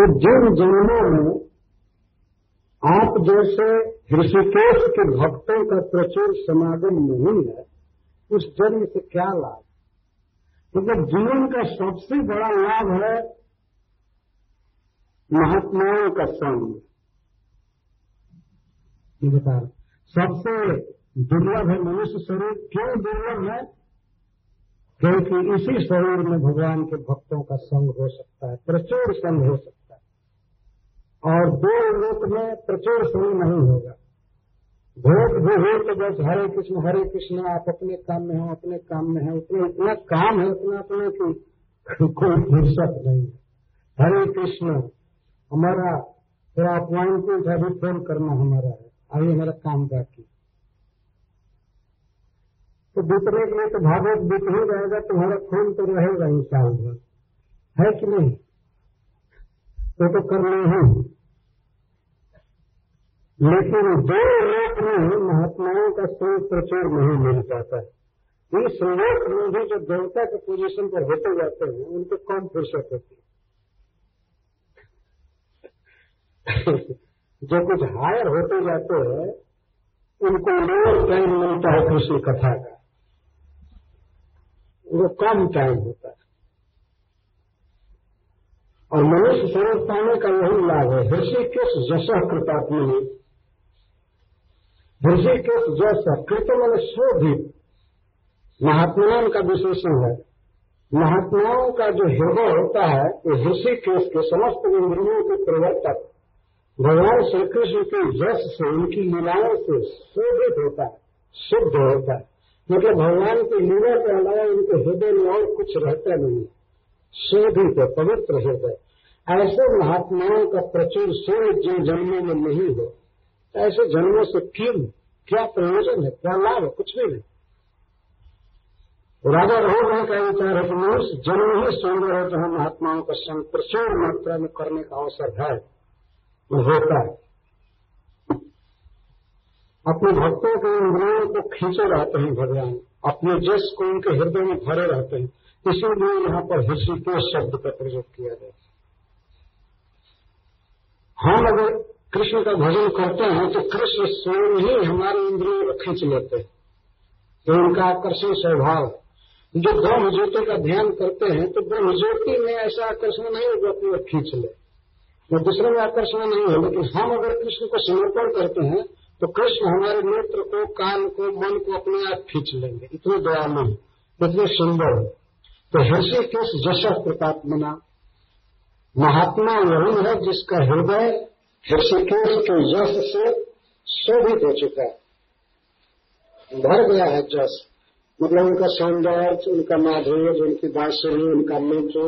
तो जिन जन्मों में आप जैसे ऋषिकेश के भक्तों का प्रचुर समागम नहीं है, उस जन्म से क्या लाभ? क्योंकि तो जीवन का सबसे बड़ा लाभ है महात्माओं का संग बता सबसे दुर्लभ है मनुष्य शरीर। क्यों दुर्लभ है? क्योंकि इसी शरीर में भगवान के भक्तों का संग हो सकता है, प्रचुर संग हो सकता है। और दो लोक में प्रचुर शुरू नहीं होगा। भोग भी हो तो बस हरे कृष्ण हरे कृष्ण, आप अपने काम में हो, अपने काम में है, उतने इतना काम है, उतना अपने की कोई फुर्सत नहीं है। हरे कृष्ण, हमारा थोड़ा अपॉइंटमेंट अभी फ़ोन करना हमारा है। अभी हमारा काम बाकी तो दूसरे के लिए तो भागवत बीत ही जाएगा तुम्हारा फ़ोन तो रहेगा भर है कि नहीं? तो तो करना ही। लेकिन दो लोक में महात्माओं का संग प्रचुर नहीं मिल पाता इस लोक में भी जो देवता के पोजीशन पर होते जाते हैं, उनको कम फुर्सत होती है? जो कुछ हायर होते जाते हैं, उनको लोअर टाइम मिलता है कृष्ण कथा का। वो कम टाइम होता है। और मनुष्य शरीर पाने का यही लाभ है। ऋषिकेश जश कृतात्मनि। ऋषिकेश जैसा कृत मन शोभित। महात्माओं का विशेषण है। महात्माओं का जो हृदय होता है, वो ऋषिकेश के समस्त इंद्रियों के प्रवर्तक। भगवान श्री कृष्ण के यश से, उनकी लीलाओं से शोभित होता है, शुद्ध होता है। मतलब भगवान की लीला के अलावा उनके हृदय में और कुछ रहता नहीं शोभित है, पवित्र हृदय। ऐसे महात्माओं का प्रचुर सूर्य जिन जन्मों में नहीं हो, ऐसे जन्मों से क्यों? क्या प्रयोजन है? क्या लाभ है? कुछ भी नहीं। राजा रघुराम का विचार है कि मनुष्य जन्म ही सुंदर है तो महात्माओं का संग प्रचुर मात्रा में करने का अवसर है, वो होता है। अपने भक्तों के इंद्रियों को खींचे रहते हैं भगवान। अपने जस को उनके हृदय में भरे रहते हैं। इसीलिए यहाँ पर ऋषिकेश शब्द का प्रयोग किया गया हम अगर कृष्ण का भजन करते हैं तो कृष्ण स्वयं ही हमारे इंद्रियों को खींच लेते हैं। तो उनका आकर्षण स्वभाव जो ब्रह्म ज्योति का ध्यान करते हैं तो ब्रह्म ज्योति में ऐसा आकर्षण नहीं होगा अपनी ओर खींच ले। वो दूसरे में आकर्षण नहीं है लेकिन हम अगर कृष्ण को समर्पण करते हैं तो कृष्ण हमारे नेत्र को, कान को, मन को अपने आप खींच लेंगे। इतने दयालु इतने सुंदर। है तो हर्षि किस जशा प्रताप मना। महात्मा वही है जिसका हृदय ऋषिकेश के यश से शोभित हो चुका है। भर गया है जस मतलब उनका सौंदर्य, उनका माधुर्य, उनकी बांसुरी उनका मित्र,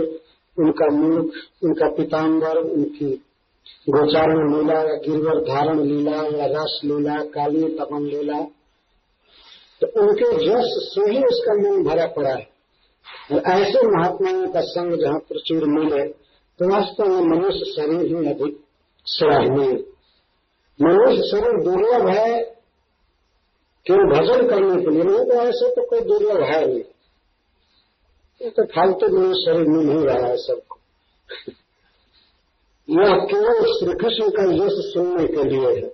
उनका मुख उनका पिताम्बर उनकी गोचारण लीला या गिरवर धारण लीला या रस लीला, काली तपन लीला। तो उनके जस से ही उसका मन भरा पड़ा है। और ऐसे महात्माओं का संग जहाँ प्रचुर मिले तो वास्तव में मनुष्य शरीर ही अधिक सराहनीय मनुष्य शरीर दुर्लभ है केवल भजन करने के लिए? नहीं तो ऐसे तो कोई दुर्लभ है नहीं। ये तो फालतू मनुष्य शरीर में नहीं रहा है सबको। यह केवल श्री कृष्ण का यश सुनने के लिए है,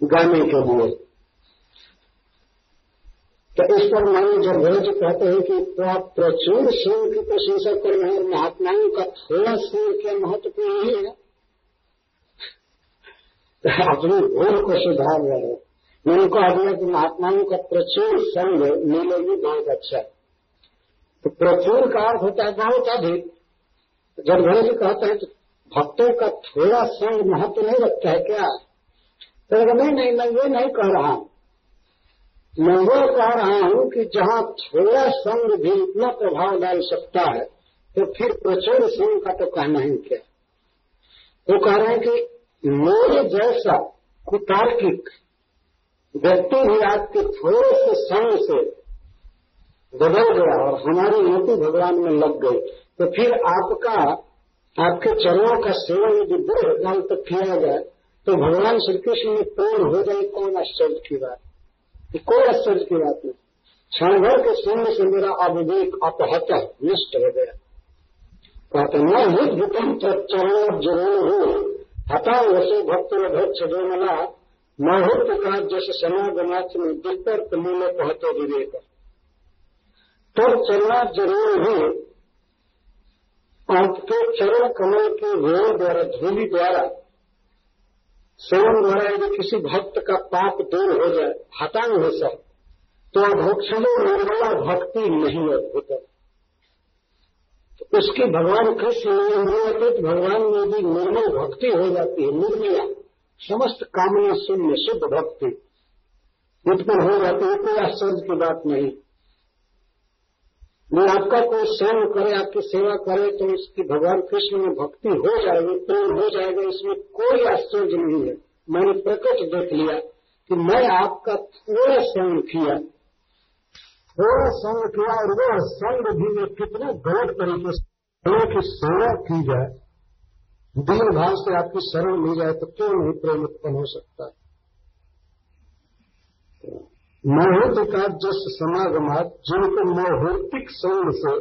गाने के लिए। तो इस पर मानो जब जी कहते हैं कि तो आप प्रचुर सिंह की प्रशंसा कर रहे हैं, महात्माओं का थोड़ा सिंह क्या महत्व नहीं है? तो अपनी भूल को सुधार रहे हैं। मैंने कहा दिया कि महात्माओं का प्रचुर संग मिलेगी बहुत अच्छा। है तो प्रचुर का अर्थ होता है बहुत अधिक। जब जी कहते हैं तो भक्तों का थोड़ा संग महत्व नहीं रखता है क्या? तो नहीं नहीं, मैं ये नहीं कह रहा हूँ मैं वो कह रहा हूँ कि जहाँ थोड़ा संघ भी इतना प्रभाव डाल सकता है तो फिर प्रचुर संघ का तो कहना ही क्या? वो कह रहे हैं कि मेरे जैसा कुतार्किक व्यक्ति भी आपके थोड़े से संग से बदल गया और हमारी नीति भगवान में लग गई तो फिर आपका, आपके चरणों का सेवन यदि देह काल तक किया जाए तो भगवान श्री कृष्ण में पूर्ण हो जाए, कौन आश्चर्य की बात? कोई आश्चर्य की बात नहीं। क्षण भर के शून्य से मेरा अविवेक अपहत नष्ट हो गया। कहते न ही भूतम चरण ज़रूर हो। हटा वैसे भक्त भक्त जो मला मुहूर्त का जैसे समागमाच में दुष्तर मूल्य कहते विवेक। तो चलना ज़रूर है। आपके चरण कमल के वेण द्वारा धूलि द्वारा सेवन द्वारा यदि किसी भक्त का पाप दूर हो जाए हटा नहीं सब तो अभक्षण निर्मला भक्ति नहीं अद्भुत तो उसकी भगवान कृष्ण निर्मल भगवान में यदि निर्मल भक्ति हो जाती है, निर्मला, समस्त कामना शून्य, शुद्ध भक्ति। उत्पन्न हो जाती है, कोई आश्चर्य की बात नहीं। वो आपका कोई सेव करे, आपकी सेवा करे तो उसकी भगवान कृष्ण में भक्ति हो जाएगी, प्रेम हो जाएगा, इसमें कोई आश्चर्य नहीं है। मैंने प्रकट देख लिया कि मैं आपका थोड़ा संग किया। थोड़ा संग किया और वह संग भी में कितने गलत तरीके से की सेवा की जाए। दीन भाव से आपकी शरण ली जाए तो क्यों नहीं प्रेम उत्पन्न हो सकता? है मुहूर्त का जस समागमात जिनको मुहूर्तिक संग से,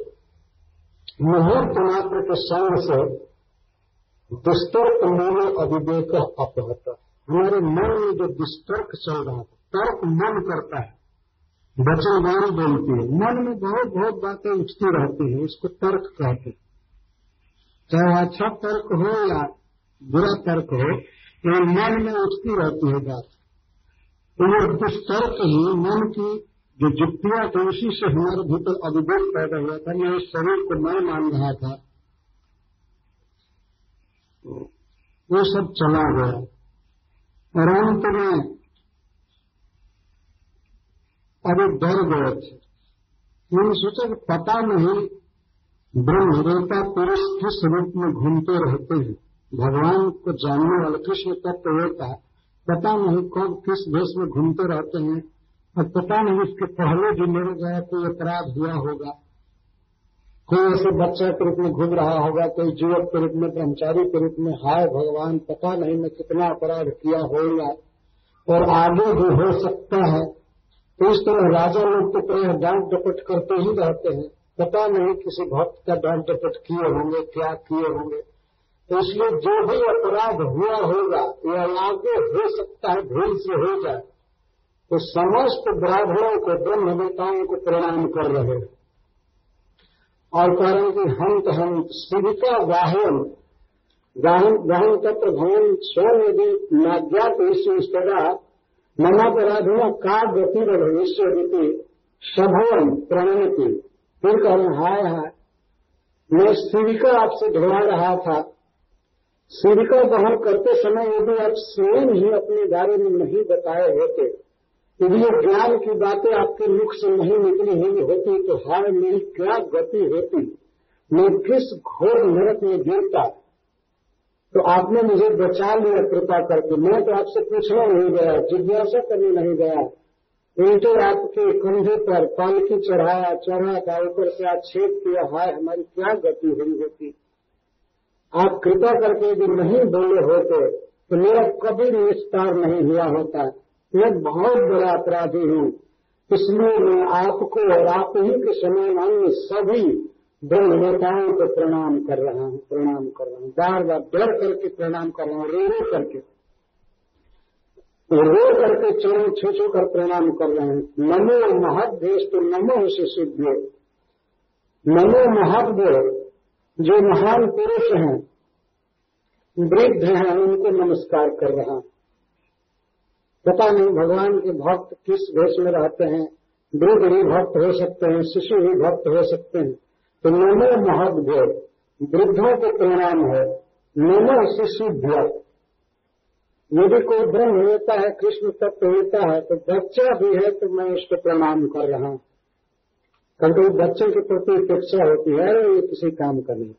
मुहूर्त मात्र के संग से दुस्तर्क मूल अविवेक अपहत हमारे मन में जो दुस्तर्क चल रहा था तर्क मन करता है वचनवाणी बोलती है। मन में बहुत बहुत बातें उठती रहती है, उसको तर्क कहते हैं। चाहे अच्छा तर्क हो या बुरा तर्क हो लेकिन मन में उठती रहती है बात। तो वो दुष्तर्क ही मन की जो जुक्तियाँ थी, उसी से हमारे भीतर अभिवेक पैदा हुआ था। मैं शरीर को मैं मान रहा था। वो सब चला गया। और अंत में अभी डर गए थे। मैंने सोचा कि पता नहीं, ब्रह्म देवता पुरुष किस रूप में घूमते रहते हैं। भगवान को जानने वाले कृष्ण तत्व होता है पता नहीं कब किस देश में घूमते रहते हैं और पता नहीं इसके पहले जो मेरे गया, कोई अपराध हुआ होगा। कोई ऐसे बच्चा के रूप में घूम रहा होगा, कोई युवक के रूप में, ब्रह्मचारी के रूप में, हाय भगवान, पता नहीं मैं कितना अपराध किया होगा। और आगे भी हो सकता है। तो इस तरह राजा लोग तो प्राय डांट डपट करते ही रहते हैं। पता नहीं किसी भक्त का डांट डपट किए होंगे, क्या किए होंगे। इसलिए जो भी अपराध हुआ होगा यह आगे हो सकता है, भूल से हो जाए तो समस्त ब्राह्मणों को, ब्रह्मवेताओं को प्रणाम कर रहे हैं। और कह रहे हैं कि हम तो हम शिविका गाहन गाहन तत्व भवन स्वयं यदि नाज्ञात स्तरा मनापराधुआ का गति रहे ईश्वर रीति सभवन प्रणति फिर कह रहे हाय हाय, मैं शिविका आपसे ढोड़ा रहा था। सिरका वहन करते समय यदि आप स्वयं ही अपने बारे में नहीं बताए होते। यदि ये ज्ञान की बातें आपके मुख से नहीं निकली हुई होती तो हाय मेरी क्या गति होती? मैं किस घोर नरक में गिरता? तो आपने मुझे बचा लिया कृपा करके। मैं तो आपसे पूछना नहीं गया, जिज्ञासा करने नहीं गया। उल्टे आपके कंधे पर पालकी चढ़ाया, चढ़ा का ऊपर से आप छेद किया, हाय हमारी क्या गति हुई होती? आप कृपा करके यदि नहीं बोले होते तो मेरा कभी निस्तार नहीं हुआ होता। मैं बहुत बड़ा अपराधी हूँ। इसलिए मैं आपको और आप ही के समय अन्य सभी ब्रह्मताओं को प्रणाम कर रहा हूँ, प्रणाम कर रहा हूँ। बार बार डर करके प्रणाम कर रहा हूँ, रो रो करके। रो करके चरण छो छो कर प्रणाम कर रहे हैं। नमो महद देश तो नमो से सिद्ध नमो महद जो महान पुरुष हैं वृद्ध हैं, उनको नमस्कार कर रहा हूँ। पता नहीं भगवान के भक्त किस वेश में रहते हैं। वृद्ध भी भक्त हो सकते हैं, शिशु भी भक्त हो सकते हैं। तो नमो महद्भ्य वृद्धों को प्रणाम है। नमो शिशु भक्त यदि कोई ब्रह्म होता है, कृष्ण तत्व होता है तो बच्चा भी है तो मैं उसको प्रणाम कर रहा हूँ। कभी बच्चे के प्रति अपेक्षा होती है, ये किसी काम का नहीं।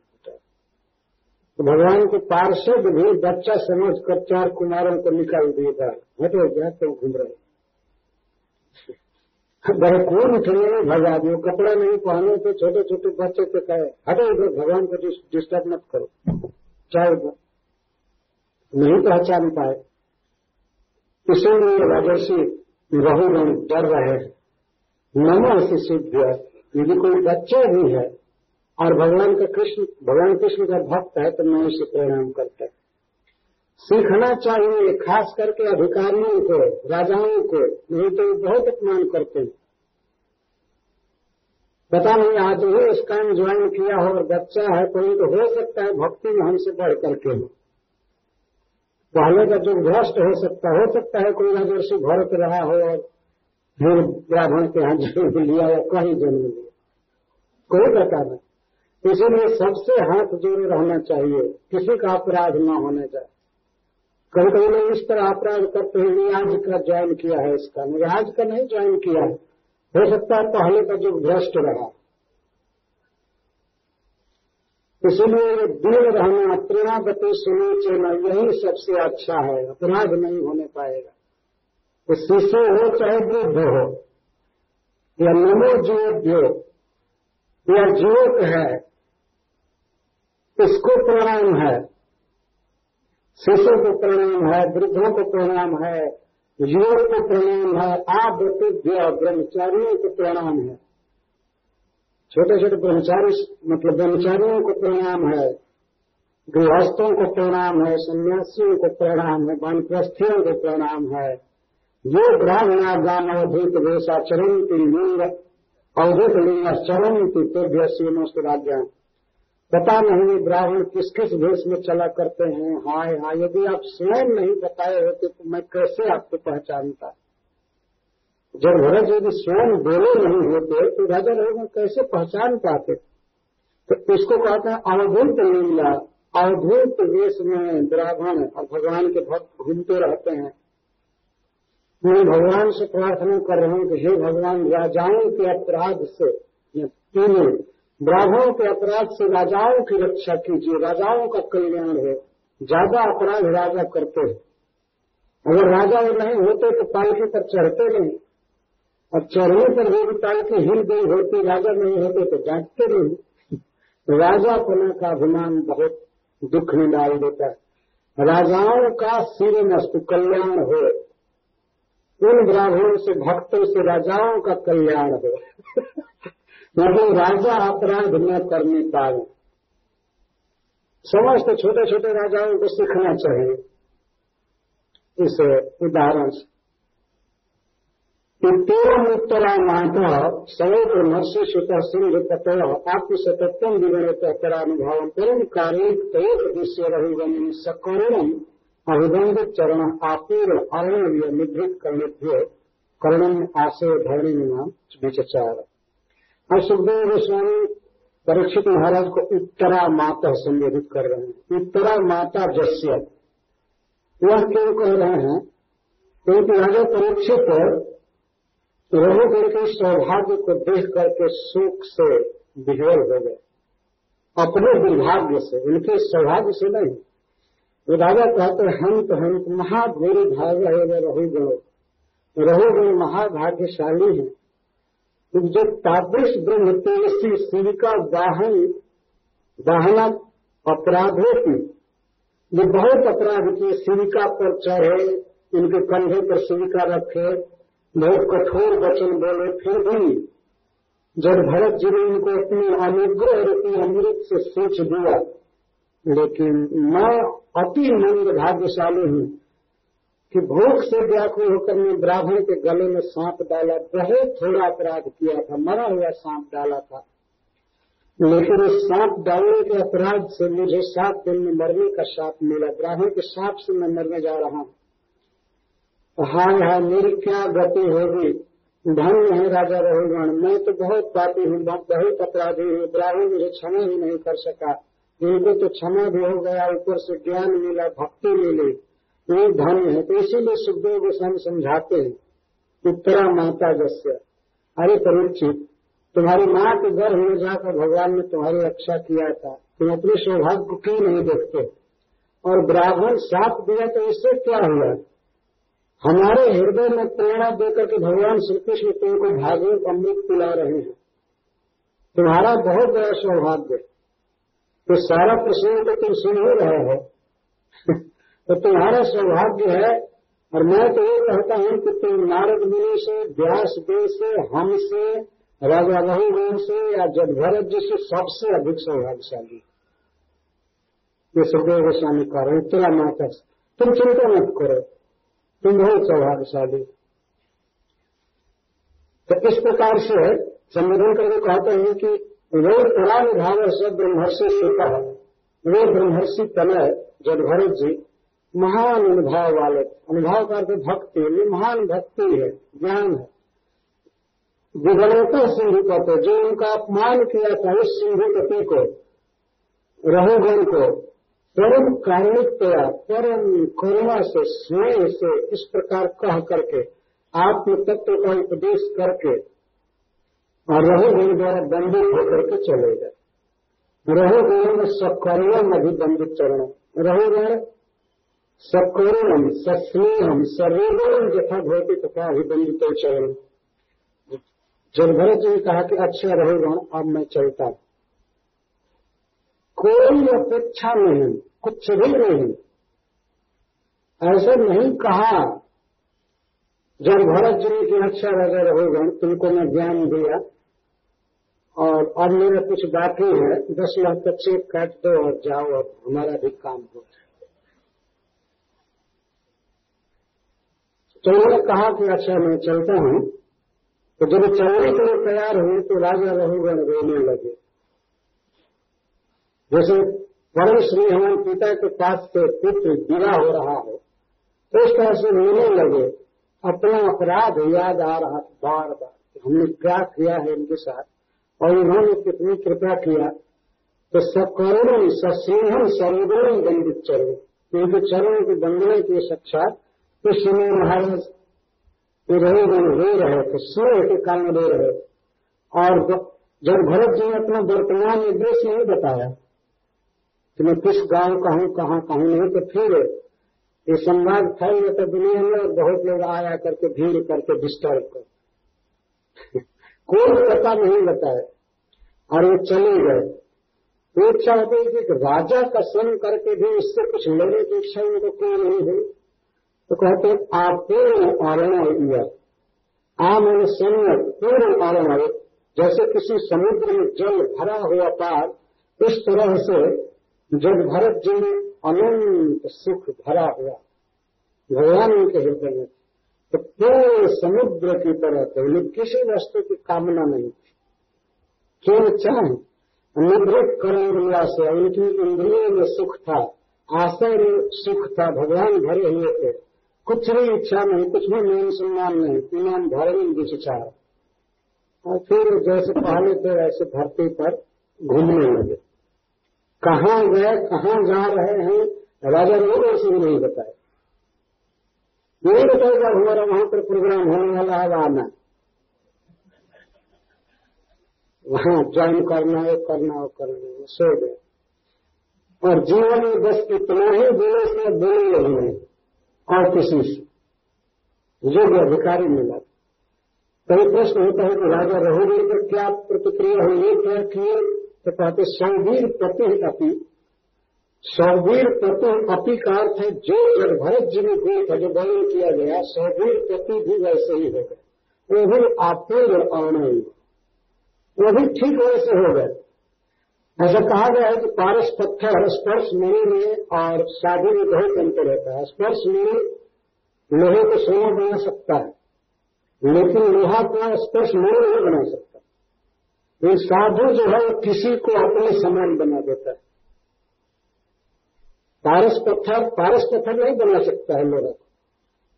तो भगवान के पार्षद भी बच्चा समझ कर चार कुमारों को निकाल दिएगा हटो क्या तो घूम रहे बड़े कौन उठने भगा दियो कपड़ा नहीं पहने तो छोटे छोटे बच्चे तो कहे हटो इधर भगवान को डिस्टर्ब मत करो उधर नहीं पहचान पाए इसीलिए राजर्षि रहु डर रहे हैं नमो से सिद्ध यदि कोई बच्चा भी है और भगवान का कृष्ण, भगवान कृष्ण का भक्त है तो मैं उसे प्रणाम करता है। सीखना चाहिए, खास करके अधिकारियों को, राजाओं को, नहीं तो बहुत अपमान करते हैं। पता नहीं, आज ही इस काम ज्वाइन किया हो और बच्चा है, कोई तो हो सकता है, भक्ति में हमसे बढ़ करके हो। पहले का जो भ्रष्ट हो सकता हो सकता है कोई राजर्षि भरत रहा हो और ब्राह्मण के यहाँ जन्म लिया या कहीं जन्म लिया। कोई पता नहीं। इसीलिए सबसे हाथ जोड़े रहना चाहिए। किसी का अपराध न होने जाए कभी कभी लोग इस तरह अपराध करते हैं ये आज का ज्वाइन किया है इसका। नहीं आज का नहीं ज्वाइन किया है। हो सकता है पहले का जो भ्रष्ट रहा। इसलिए ये दिल रहना प्रेमावती सुनी चेना यही सबसे अच्छा है। अपराध नहीं होने पाएगा। तो शिशु हो चाहे वृद्ध हो, या नमो जीवोद्यो या जीवक है इसको प्रणाम है। शिशु को प्रणाम है, वृद्धों को प्रणाम है, युवक को प्रणाम है, आप ब्रह्मचारियों को प्रणाम है। छोटे छोटे ब्रह्मचारी मतलब ब्रह्मचारियों को प्रणाम है, गृहस्थों को प्रणाम है, सन्यासियों को प्रणाम है, वानप्रस्थियों को प्रणाम है। जो ब्राह्मणा गान अवधूत वेशाचरण की लिंग, अवधूत लिंग चरण की तेभ्य सीमस्त राज्य पता नहीं ब्राह्मण किस किस भेष में चला करते हैं। हाय हाय, यदि आप स्वयं नहीं बताए होते तो मैं कैसे आपको पहचानता? जब भरत यदि स्वयं बोले नहीं होते तो राजा लोग कैसे पहचान पाते? तो इसको कहते हैं अवधूत लीला। अवधूत वेश में ब्राह्मण और भगवान के भक्त घूमते रहते हैं। मैं भगवान से प्रार्थना कर रहा हूँ कि हे भगवान, राजाओं के अपराध से तीनों ब्राह्मणों के अपराध से राजाओं की रक्षा कीजिए, राजाओं का कल्याण है। ज़्यादा अपराध राजा करते हैं। अगर राजा नहीं होते तो पालकी पर चढ़ते नहीं। और चढ़ने पर भी पालकी हिल गई होती, राजा नहीं होते तो जांचते नहीं। राजा पना का अभिमान बहुत दुख में डाल देता है। राजाओं का सिर मस्त कल्याण हो। उन ब्राह्मणों से, भक्तों से राजाओं का कल्याण हो। लेकिन राजा अपराध न करने पाए। समस्त छोटे छोटे राजाओं को सीखना चाहिए। इस उदाहरण से। उत्तरम उत्तरा माता सवेत नर्षि सुत, सिंह तत्व आपकी सतत्व विवरण तरानुभाव परम, कार्य, एक दृश्य रहुगम, सकरुणम, अभिबंधित चरण आपूर्ण अरण्य निभृत करने कर्णम, आशय धरणी नाम, विचार। और सुखदेव गोस्वामी, परीक्षित महाराज को उत्तरा माता संबोधित कर रहे हैं। उत्तरा माता जस्य। वह क्यों कह रहे हैं? क्योंकि राजा परीक्षित रघुगुण के सौभाग्य को देख करके सुख से विह्वल हो गए। अपने दुर्भाग्य से, उनके सौभाग्य से नहीं। वो राजा कहते हंत हंत महाभूरी भाग है रहुगुण रहुगुण महाभाग्यशाली है। जो तादृश ब्रह्म तेजस्वी शिव का वाहन वाहना अपराधों की? जो बहुत अपराध किए शिविका पर चढ़े इनके कंधे पर शिविका रखे बहुत कठोर वचन बोले, फिर भी जब भरत जी ने इनको अपने अनुग्रह रूपी अमृत से सोच दिया, लेकिन मैं अति मंद भाग्यशाली हूँ। कि भूख से व्याकुल होकर मैं ब्राह्मण के गले में सांप डाला, बहुत थोड़ा अपराध किया था, मरा हुआ सांप डाला था। लेकिन उस सांप डालने के अपराध से मुझे सात दिन में मरने का साप मिला। ब्राह्मण के सांप से मैं मरने जा रहा हूँ। हाय हाय मेरी क्या गति होगी? धन्य है राजा रहुगण मैं तो बहुत पापी हूँ बहुत अपराधी हूँ। ब्राह्मण मुझे क्षमा ही नहीं कर सका। इनको तो क्षमा भी हो गया, ऊपर से ज्ञान मिला, भक्ति मिली। ये धन्य है। तो इसीलिए सुखदेव गोस्वामी समझाते हैं उत्तरा माता जस्य। अरे परीक्षित तुम्हारी माँ के गर्भ में जाकर भगवान ने तुम्हारी रक्षा किया था। तुम अपने सौभाग्य को क्यों नहीं देखते? और ब्राह्मण साप दिया तो इससे क्या हुआ? हमारे हृदय में प्रेरणा देकर के भगवान श्री कृष्ण तुमको भागवत अमृत पिला रहे हैं। तुम्हारा बहुत बड़ा सौभाग्य तो सारा प्रश्न तो तुम सुन ही रहे हो। तो तुम्हारा सौभाग्य है, और मैं तो ये कहता हूँ कि तुम नारद मुनि से, व्यास देव से हमसे राजा रघुगण से, या जब भरत जी से सबसे अधिक सौभाग्यशाली। ये सुखदेव गोस्वामी कह रहे तेरा माता तुम चिंता मत करो, तुम बहुत सौभाग्यशाली। तो इस प्रकार से संबोधन करके कहते हैं कि वो पुराण भाव से ब्रह्मर्षि सीता वे ब्रह्मर्षि तनय जब भरत जी महान अनुभव वाले, अनुभव करके भक्ति, ये महान भक्ति है, ज्ञान है। विगणता सिंधु कहते जो उनका अपमान किया था, उस सिंधु पति को रहुगण को, परम कारणिकतया परम करुणा से, स्नेह से इस प्रकार कह करके आत्म तत्व का उपदेश करके, और रहुगण द्वारा दंडित होकर के चले गए। रहुगण में सकरुण अभिबंधित चरण रहुगण सकरुणम सस्नेहम सर्वेगुण यथा भवती तथा अभिबंधित चरण जब भरत जी ने कहा कि अच्छा रहेगा अब मैं चलता कोई अपेक्षा नहीं, कुछ भी नहीं। ऐसा नहीं कहा जब भरत जी ने कि अच्छा राजा रहेगा तुमको मैं ज्ञान दिया। और अब मेरा कुछ बाकी है, दस लाख का चेक काट दो और जाओ और हमारा भी काम हो तो उन्होंने कहा कि अच्छा मैं चलता हूँ। तो जब चलने के लिए तैयार हुए तो राजा रघुगण रोने लगे। जैसे परम श्री हमारे पिता के पास से पुत्र गिरा हो रहा है तो इस तरह से रोने लगे, अपना अपराध याद आ रहा बार बार हमने क्या किया है इनके साथ, और उन्होंने कितनी कृपा किया। तो सकरुण ससिंहम समुद्रम दंडित चरण। क्योंकि चरण के दंडने के साक्षात तो समय महाराज रहे रो रहे थे स्नेह के कारण रो रहे और जब भरत जी ने अपना वर्तमान निर्देश नहीं बताया, कि मैं किस गाँव का हूँ कहाँ कहूँ नहीं तो फिर ये संवाद फैल गया तो दुनिया में बहुत लोग आया करके, भीड़ करके डिस्टर्ब कर। कोई पता नहीं बताया। और वो चले गए। इच्छा होती है कि राजा का संग करके भी इससे कुछ लेने की इच्छा उनको कोई नहीं हुई? तो कहते आपूर्ण अरणय आम सम्यक पूर्ण अरणय जैसे किसी समुद्र में जल भरा हुआ पार, इस तरह से जब भरत जी में अनंत सुख भरा हुआ भगवान उनके हृदय में तो पूर्ण समुद्र की तरह थे उन्हें किसी वस्तु की कामना नहीं थी। क्यों चाहे निवृत्त कर्म से उनकी इंद्रियों में सुख था आशय सुख था, भगवान भरे हुए थे। कुछ भी इच्छा नहीं, कुछ भी मान सम्मान नहीं इमान धार्मिक विचार और फिर जैसे पहले थे, वैसे धरती पर घूमने लगे। कहाँ गए, कहाँ जा रहे हैं, राजा ने से नहीं बताए नहीं बताएगा हमारा वहाँ पर प्रोग्राम होने वाला है आना वहाँ ज्वाइन करना है करना हो करना सो गए और जीवन में बस इतना ही बोले से बोले नहीं। और किसी से। योग्य अधिकारी मिला। कई प्रश्न होता है कि राजा रघुवीर पर क्या प्रतिक्रिया हुई क्या किए? तो कहते सौवीर प्रति अपी। सौवीर प्रति अपी का अर्थ है, जो भरत जी हुए था, जो वर्णन किया गया सौवीर प्रति भी वैसे ही हो गए। वो भी आपूर्ण और वो भी ठीक वैसे हो गए। ऐसा कहा गया है कि पारस पत्थर स्पर्श मणि में और साधु में बहुत अंतर रहता है। स्पर्श मणि लोहे को सोना बना सकता है। लेकिन लोहा को स्पर्श मणि नहीं बना सकता ये साधु जो है किसी को अपने समान बना देता है। पारस पत्थर पारस पत्थर नहीं बना सकता है लोहा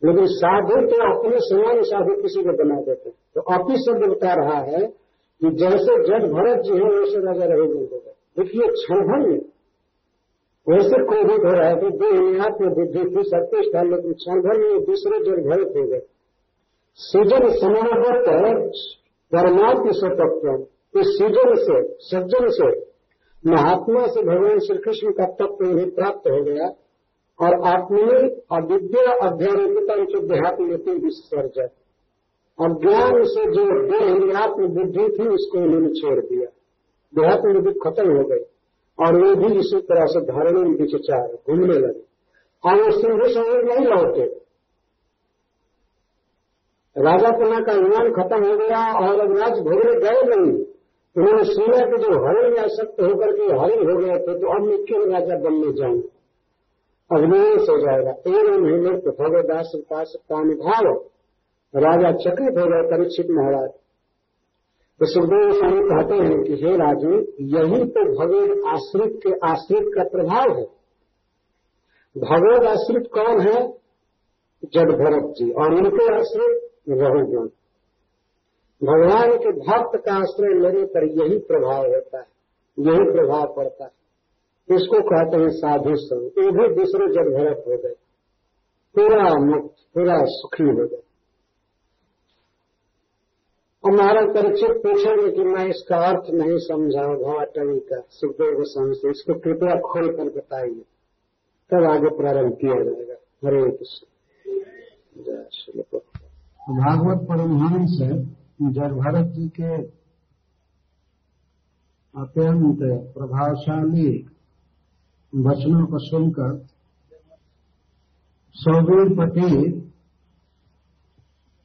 लेकिन साधु तो अपने समान साधु किसी को बना देते हैं। तो अपी शब्द बता रहा है कि जैसे जज भरत जी हैं, वैसे राजा रहे होगा देखिए क्षण में वैसे क्रोधित हो रहा है कि देह आत्म बुद्धि थी सब कुछ था लेकिन क्षण भर में दूसरे जड़ भरत हो गए। सृजन समावत परमात्म स्वतत्व इस सृजन से, सज्जन से महात्मा से भगवान श्री कृष्ण का तत्व उन्हें प्राप्त हो गया, और आत्मीय अविद्या अध्यारोपिता जो देहात्म विसर्जन। अज्ञान से जो देहात्म बुद्धि थी, उसको उन्होंने छोड़ दिया। देहात्म बुद्धि खत्म हो गई। और वे भी इसी तरह से धारणा में चार घूमने लगे। और वो सिंधु समुद्र नहीं लौटे। राजापना का ईमान खत्म हो गया और अब राज भोगने गए नहीं। उन्होंने सुना कि जो हरिण में आसक्त होकर के हरिण हो गए थे तो अब मैं क्यों राजा बनने जाऊँ? अग्निवेश हो जाएगा। तेरह महीने भगवदास पास भाव राजा चकित हो गए परीक्षित महाराज। तो सुखदेव स्वामी कहते हैं कि हे राजू, यही तो भगवत आश्रित के आश्रित का प्रभाव है। भगवत आश्रित कौन है? जड भरत जी, और उनके आश्रित रघुगण भगवान के भक्त का आश्रय लेने पर यही प्रभाव होता है, यही प्रभाव पड़ता है। इसको कहते हैं साधु संग ये भी दूसरे जड़ भरत हो गए। पूरा मुक्त, पूरा सुखी हो गए। महाराज परीक्षित पूछेंगे कि मैं इसका अर्थ नहीं समझा भवाटवी का, सुखदेव गोस्वामी से, इसको कृपया खोल कर बताइए। तब आगे प्रारंभ किया जाएगा। हरे कृष्ण। जय भागवत परमहंस जड़ भरत जी के अत्यंत प्रभावशाली वचनों को सुनकर सौवीर पति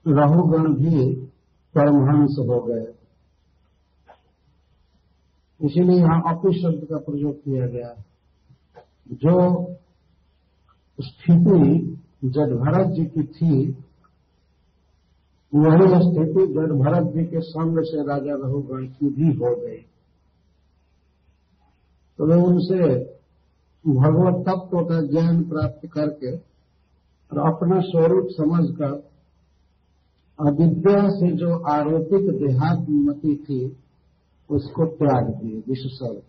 रहुगण भी परमहंस हो गए। इसीलिए यहाँ अपी शब्द का प्रयोग किया गया। जो स्थिति जड भरत जी की थी, वही स्थिति जड़ भरत जी के संग से राजा रघुगण की भी हो गई। तो वे उनसे भगवत तत्व का ज्ञान प्राप्त करके और अपना स्वरूप समझकर अविद्या से जो आरोपित देहात्मति थी, उसको त्याग दिए विश्व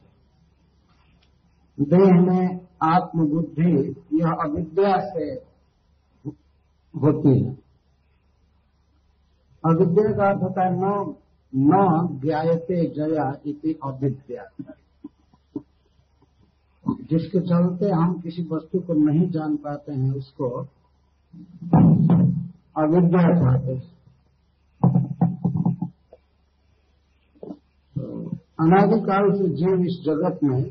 देह में आत्मबुद्धि, यह अविद्या से होती है। अविद्या का अर्थ होता है न न ज्ञाते जया इति अविद्या। जिसके चलते हम किसी वस्तु को नहीं जान पाते हैं, उसको अविद्या कहते हैं। अनादिकाल से जीव इस जगत में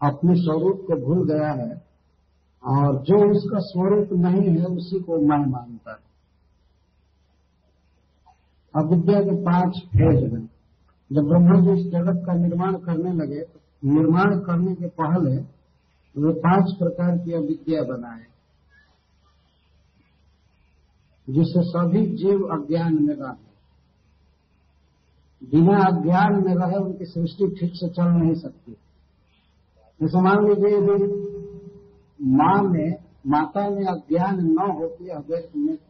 अपने स्वरूप को भूल गया है और जो उसका स्वरूप नहीं है, उसी को मैं मानता है। अविद्या के पाँच फ़ेज़ हैं। जब ब्रह्मा जी इस जगत का निर्माण करने लगे तो निर्माण करने के पहले वे पाँच प्रकार की अविद्या बनाए जिससे सभी जीव अज्ञान में रहे बिना अज्ञान में रहे, उनकी सृष्टि ठीक से चल नहीं सकती। जैसे मान लीजिए, यदि माँ में, माता में अज्ञान न होती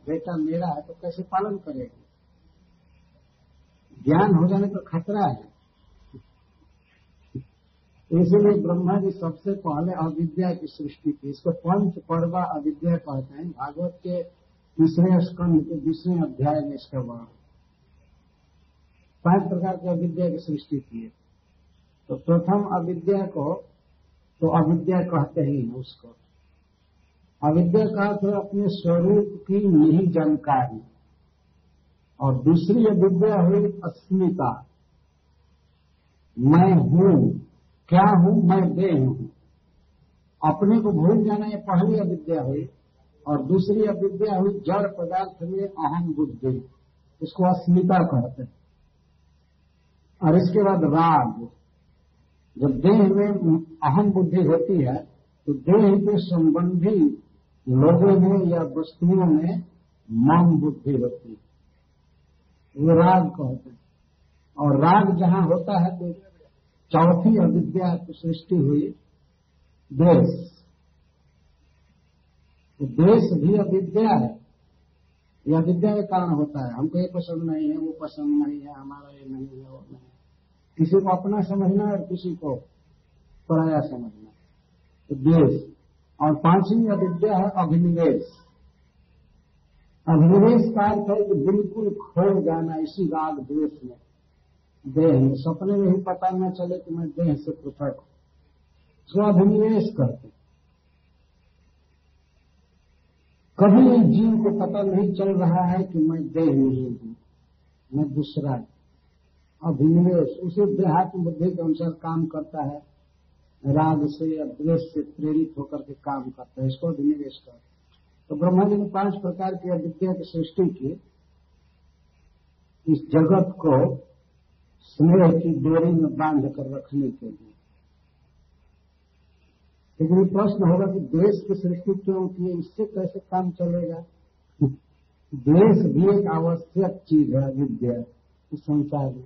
बेटा मेरा है तो कैसे पालन करेगी? ज्ञान हो जाने का खतरा है। इसलिए ब्रह्मा जी सबसे पहले अविद्या की सृष्टि की, इसको पंच पर्वा अविद्या कहते हैं। भागवत के तीसरे स्कंद के दूसरे अध्याय में इसका वर्णन। पाँच प्रकार की अविद्या की सृष्टि की है। तो प्रथम अविद्या को तो अविद्या कहते ही है उसको। अविद्या का अर्थ अपने स्वरूप की नहीं जानकारी। और दूसरी अविद्या हुई अस्मिता। मैं हूँ, क्या हूँ, मैं देह हूँ। अपने को भूल जाना ये पहली अविद्या हुई। और दूसरी अविद्या हुई जड़ पदार्थ में अहम बुद्धि। इसको अस्मिता कहते हैं। और इसके बाद राग। जब देह में अहम बुद्धि होती है तो देह के संबंधी लोगों में या वस्तुओं में मम बुद्धि होती है। वो राग कहते हैं। और राग जहाँ होता है तो चौथी अविद्या की सृष्टि हुई देश। तो देश भी अविद्या है। यह अविद्या के कारण होता है। हमको ये पसंद नहीं है, वो पसंद नहीं है, हमारा ये नहीं है, वो नहीं किसी को अपना समझना और किसी को पराया समझना तो देश और पांचवी अविद्या है अभिनिवेश। अभिनिवेश का अर्थ है कि बिल्कुल खो जाना, इसी राग द्वेष में। देह में, सपने में ही पता न चले कि मैं देह से पृथक हूँ। जो अभिनिवेश करते कभी जीव को पता नहीं चल रहा है कि मैं देह नहीं हूँ मैं दूसरा अभिनिवेश उसी देहात्म बुद्धि के अनुसार काम करता है। राग से या द्वेष से प्रेरित होकर के काम करता है। इसको अभिनिवेश करता है तो ब्रह्मा जी ने पाँच प्रकार की अविद्या की सृष्टि की। इस जगत को स्नेह की डोरी में बाँध कर रखने के लिए। लेकिन प्रश्न होगा कि देश की सृष्टि क्यों की इससे कैसे काम चलेगा? देश भी एक आवश्यक चीज़ है विद्या इस संसार में।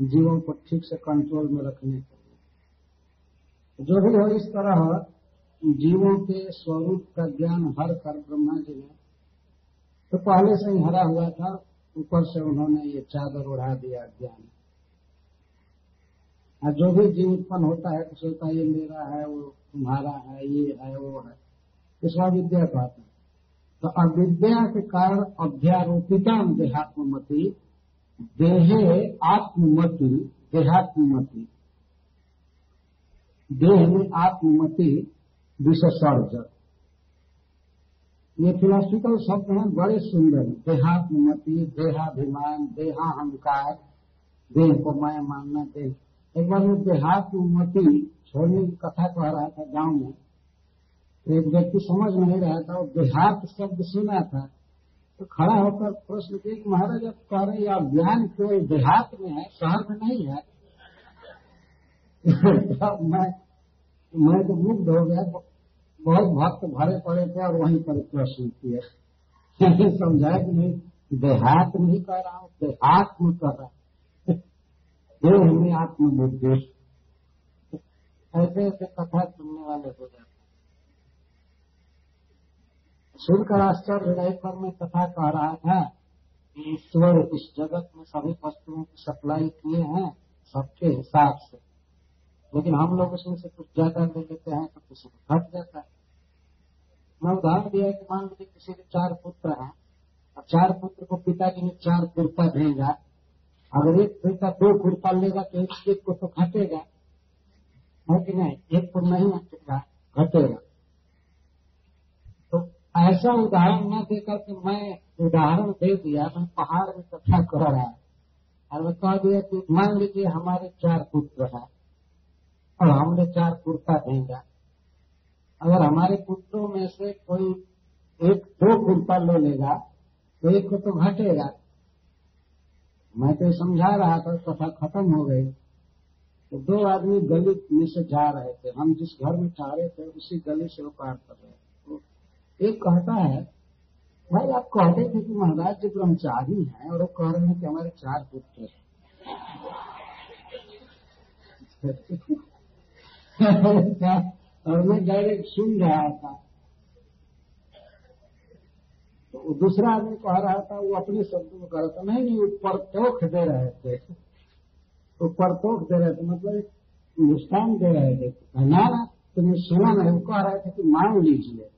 जीवन को ठीक से कंट्रोल में रखने के लिए। जो भी हो, इस तरह जीवों के स्वरूप का ज्ञान हर कर ब्रह्मा जी ने। तो पहले से ही हरा हुआ था, ऊपर से उन्होंने ये चादर उड़ा दिया ज्ञान। और जो भी जीव उत्पन्न होता है तो सोचता ये मेरा है, वो तुम्हारा है, ये है, वो है। इसका विद्या हैं तो अविद्या के कारण अध्यारोपिता देहात्मति देहे आत्ममति देहात्मति देह में आत्ममति विशेषर्ज ये फिलोसफिकल शब्द हैं, बड़े सुंदर देहात्मति देहाभिमान, देहाहंकार, देह को मैं मानना देह। एक बार मैं देहात उन्नति छोड़ने की कथा कह रहा था गाँव में। एक व्यक्ति समझ नहीं रहा था, और देहात शब्द सुना था। तो खड़ा होकर प्रश्न किया कि महाराज, आप कह रहे हैं आप ज्ञान केवल देहात में है, शहर में नहीं है? मैं मैं तो मुग्ध हो गया, बहुत भक्त भरे पड़े थे और वहीं पर प्रश्न किए। समझाया कि नहीं देहात नहीं कह रहा हूँ, देहात में कह रहा देव में आत्मबुद्धि ऐसे ऐसे कथा सुनने वाले हो जाते सुनकर आश्चर्य पर मैं कथा कह रहा था कि ईश्वर इस जगत में सभी वस्तुओं की सप्लाई किए हैं सबके हिसाब से। लेकिन हम लोग उसमें से कुछ ज़्यादा ले लेते हैं तो किसी को घट जाता है। मैं उदाहरण दिया कि मान लीजिए किसी के चार पुत्र हैं। और चार पुत्र को पिता पिताजी ने चार कुर्ता भेजा। अगर एक बेटा दो कुर्ता लेगा तो एक को तो घटेगा। कि नहीं? एक को नहीं घटेगा। ऐसा उदाहरण न देकर के मैं उदाहरण दे दिया, मैं पहाड़ में कथा कर रहा और मैं कह दिया कि मान लीजिए हमारे चार पुत्र हैं, और हमने चार कुर्ता भेजा। अगर हमारे पुत्रों में से कोई एक दो कुर्ता ले लेगा तो एक को तो घटेगा। मैं तो समझा रहा था, कथा खत्म हो गई। तो दो आदमी गली में से जा रहे थे। हम जिस घर में ठहरे थे, उसी गली से वो पार कर रहे तो एक कहता है, भाई, आप कहते थे कि महाराज जी ब्रह्मचारी हैं, और वो कह रहे हैं कि हमारे चार पुत्र हैं। और मैं डायरेक्ट सुन रहा था। तो दूसरा आदमी कह रहा था, वो अपने शब्द में कह रहा था, नहीं नहीं, वो परतोख दे रहे थे। वो परतोख दे रहे थे मतलब निष्ठान दे रहे थे। ना ना तुमने सुना नहीं, वो कह रहे थे कि मांग लीजिए।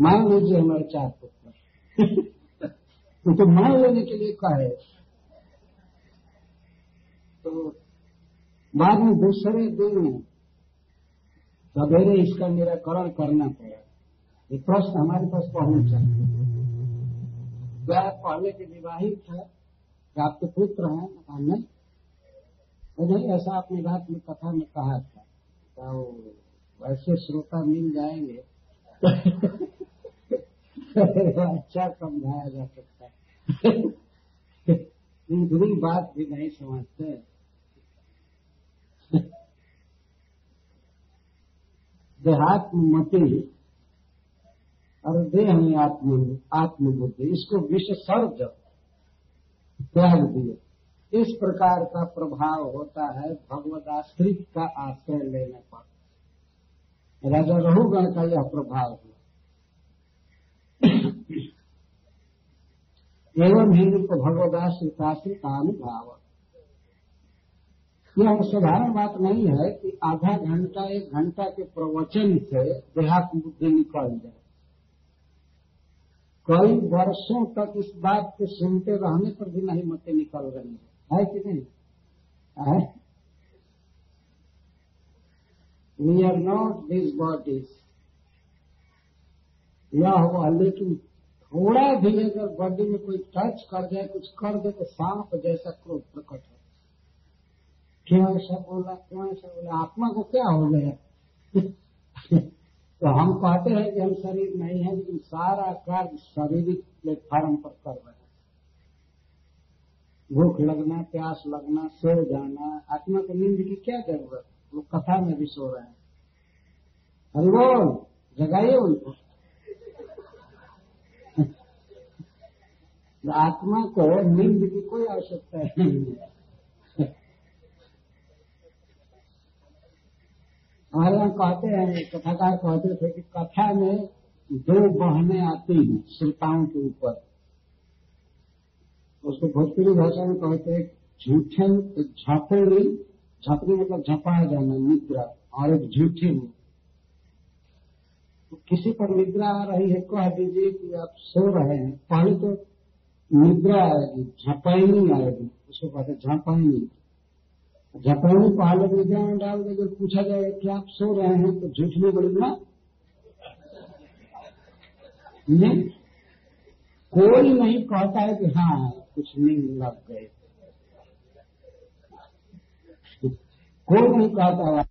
मांग लीजिए हमारे चार पुत्र तो, तो मांग लेने के लिए कहे तो बाद में दूसरे दिन सवेरे इसका निराकरण करना पड़ा। ये प्रश्न हमारे पास पहुँच। चाहिए वह पहले के विवाहित है कि आपके पुत्र हैं? कहा नहीं। नहीं ऐसा आपने रात में कथा में कहा था। तो वैसे श्रोता मिल जाएँगे? अच्छा समझाया जा सकता है। दूसरी बात भी नहीं समझते। देहात मती और देह में आत्म, आत्मबुद्धि, इसको विशेषर्ज त्याग दिए। इस प्रकार का प्रभाव होता है भगवदाश्रित का आश्रय लेने पर। राजा रहुगण का यह प्रभाव है। एवं हिंदू को भगवदाश्रिताश्रित अनुभाव। यह साधारण बात नहीं है कि आधा घंटा, एक घंटा के प्रवचन से देहात्म बुद्धि निकल जाए। कई वर्षों तक इस बात को सुनते रहने पर भी नहीं मते निकल रही है। है कि नहीं? है। We are not this bodies यह हुआ लेकिन थोड़ा भी अगर बॉडी में कोई टच कर जाए, कुछ कर दे तो सांप जैसा क्रोध प्रकट है। क्यों ऐसा बोला क्यों ऐसा बोला आत्मा को क्या हो गया? तो हम कहते हैं कि हम शरीर नहीं है, लेकिन सारा कार्य शारीरिक प्लेटफॉर्म पर कर रहे हैं। भूख लगना, प्यास लगना, सो जाना, आत्मा को नींद की क्या ज़रूरत? वो कथा में भी सो रहे हैं। अरे बोल, जगाइए उनको। आत्मा को नींद की कोई आवश्यकता नहीं है। हमारे यहाँ कहते हैं, कथाकार कहते थे कि कथा में दो बहने आती हैं श्रोताओं के ऊपर। उसको भोजपुरी भाषा में कहते हैं झूठे झपेड़ी। झपड़ी मतलब झपाया जाना, निद्रा, और एक झूठी में तो किसी पर निद्रा आ रही है, कह दीजिए कि आप सो रहे हैं। पहले तो निद्रा आएगी, झपाइनी आएगी, उसको कहते झपाइनी। झपाइनी पहले निद्रा में डाल के जब पूछा जाएगा कि आप सो रहे हैं तो झूठ में बोलेगा। नहीं, कोई नहीं कहता है कि हाँ कुछ नींद लग गए। कोई नहीं कहता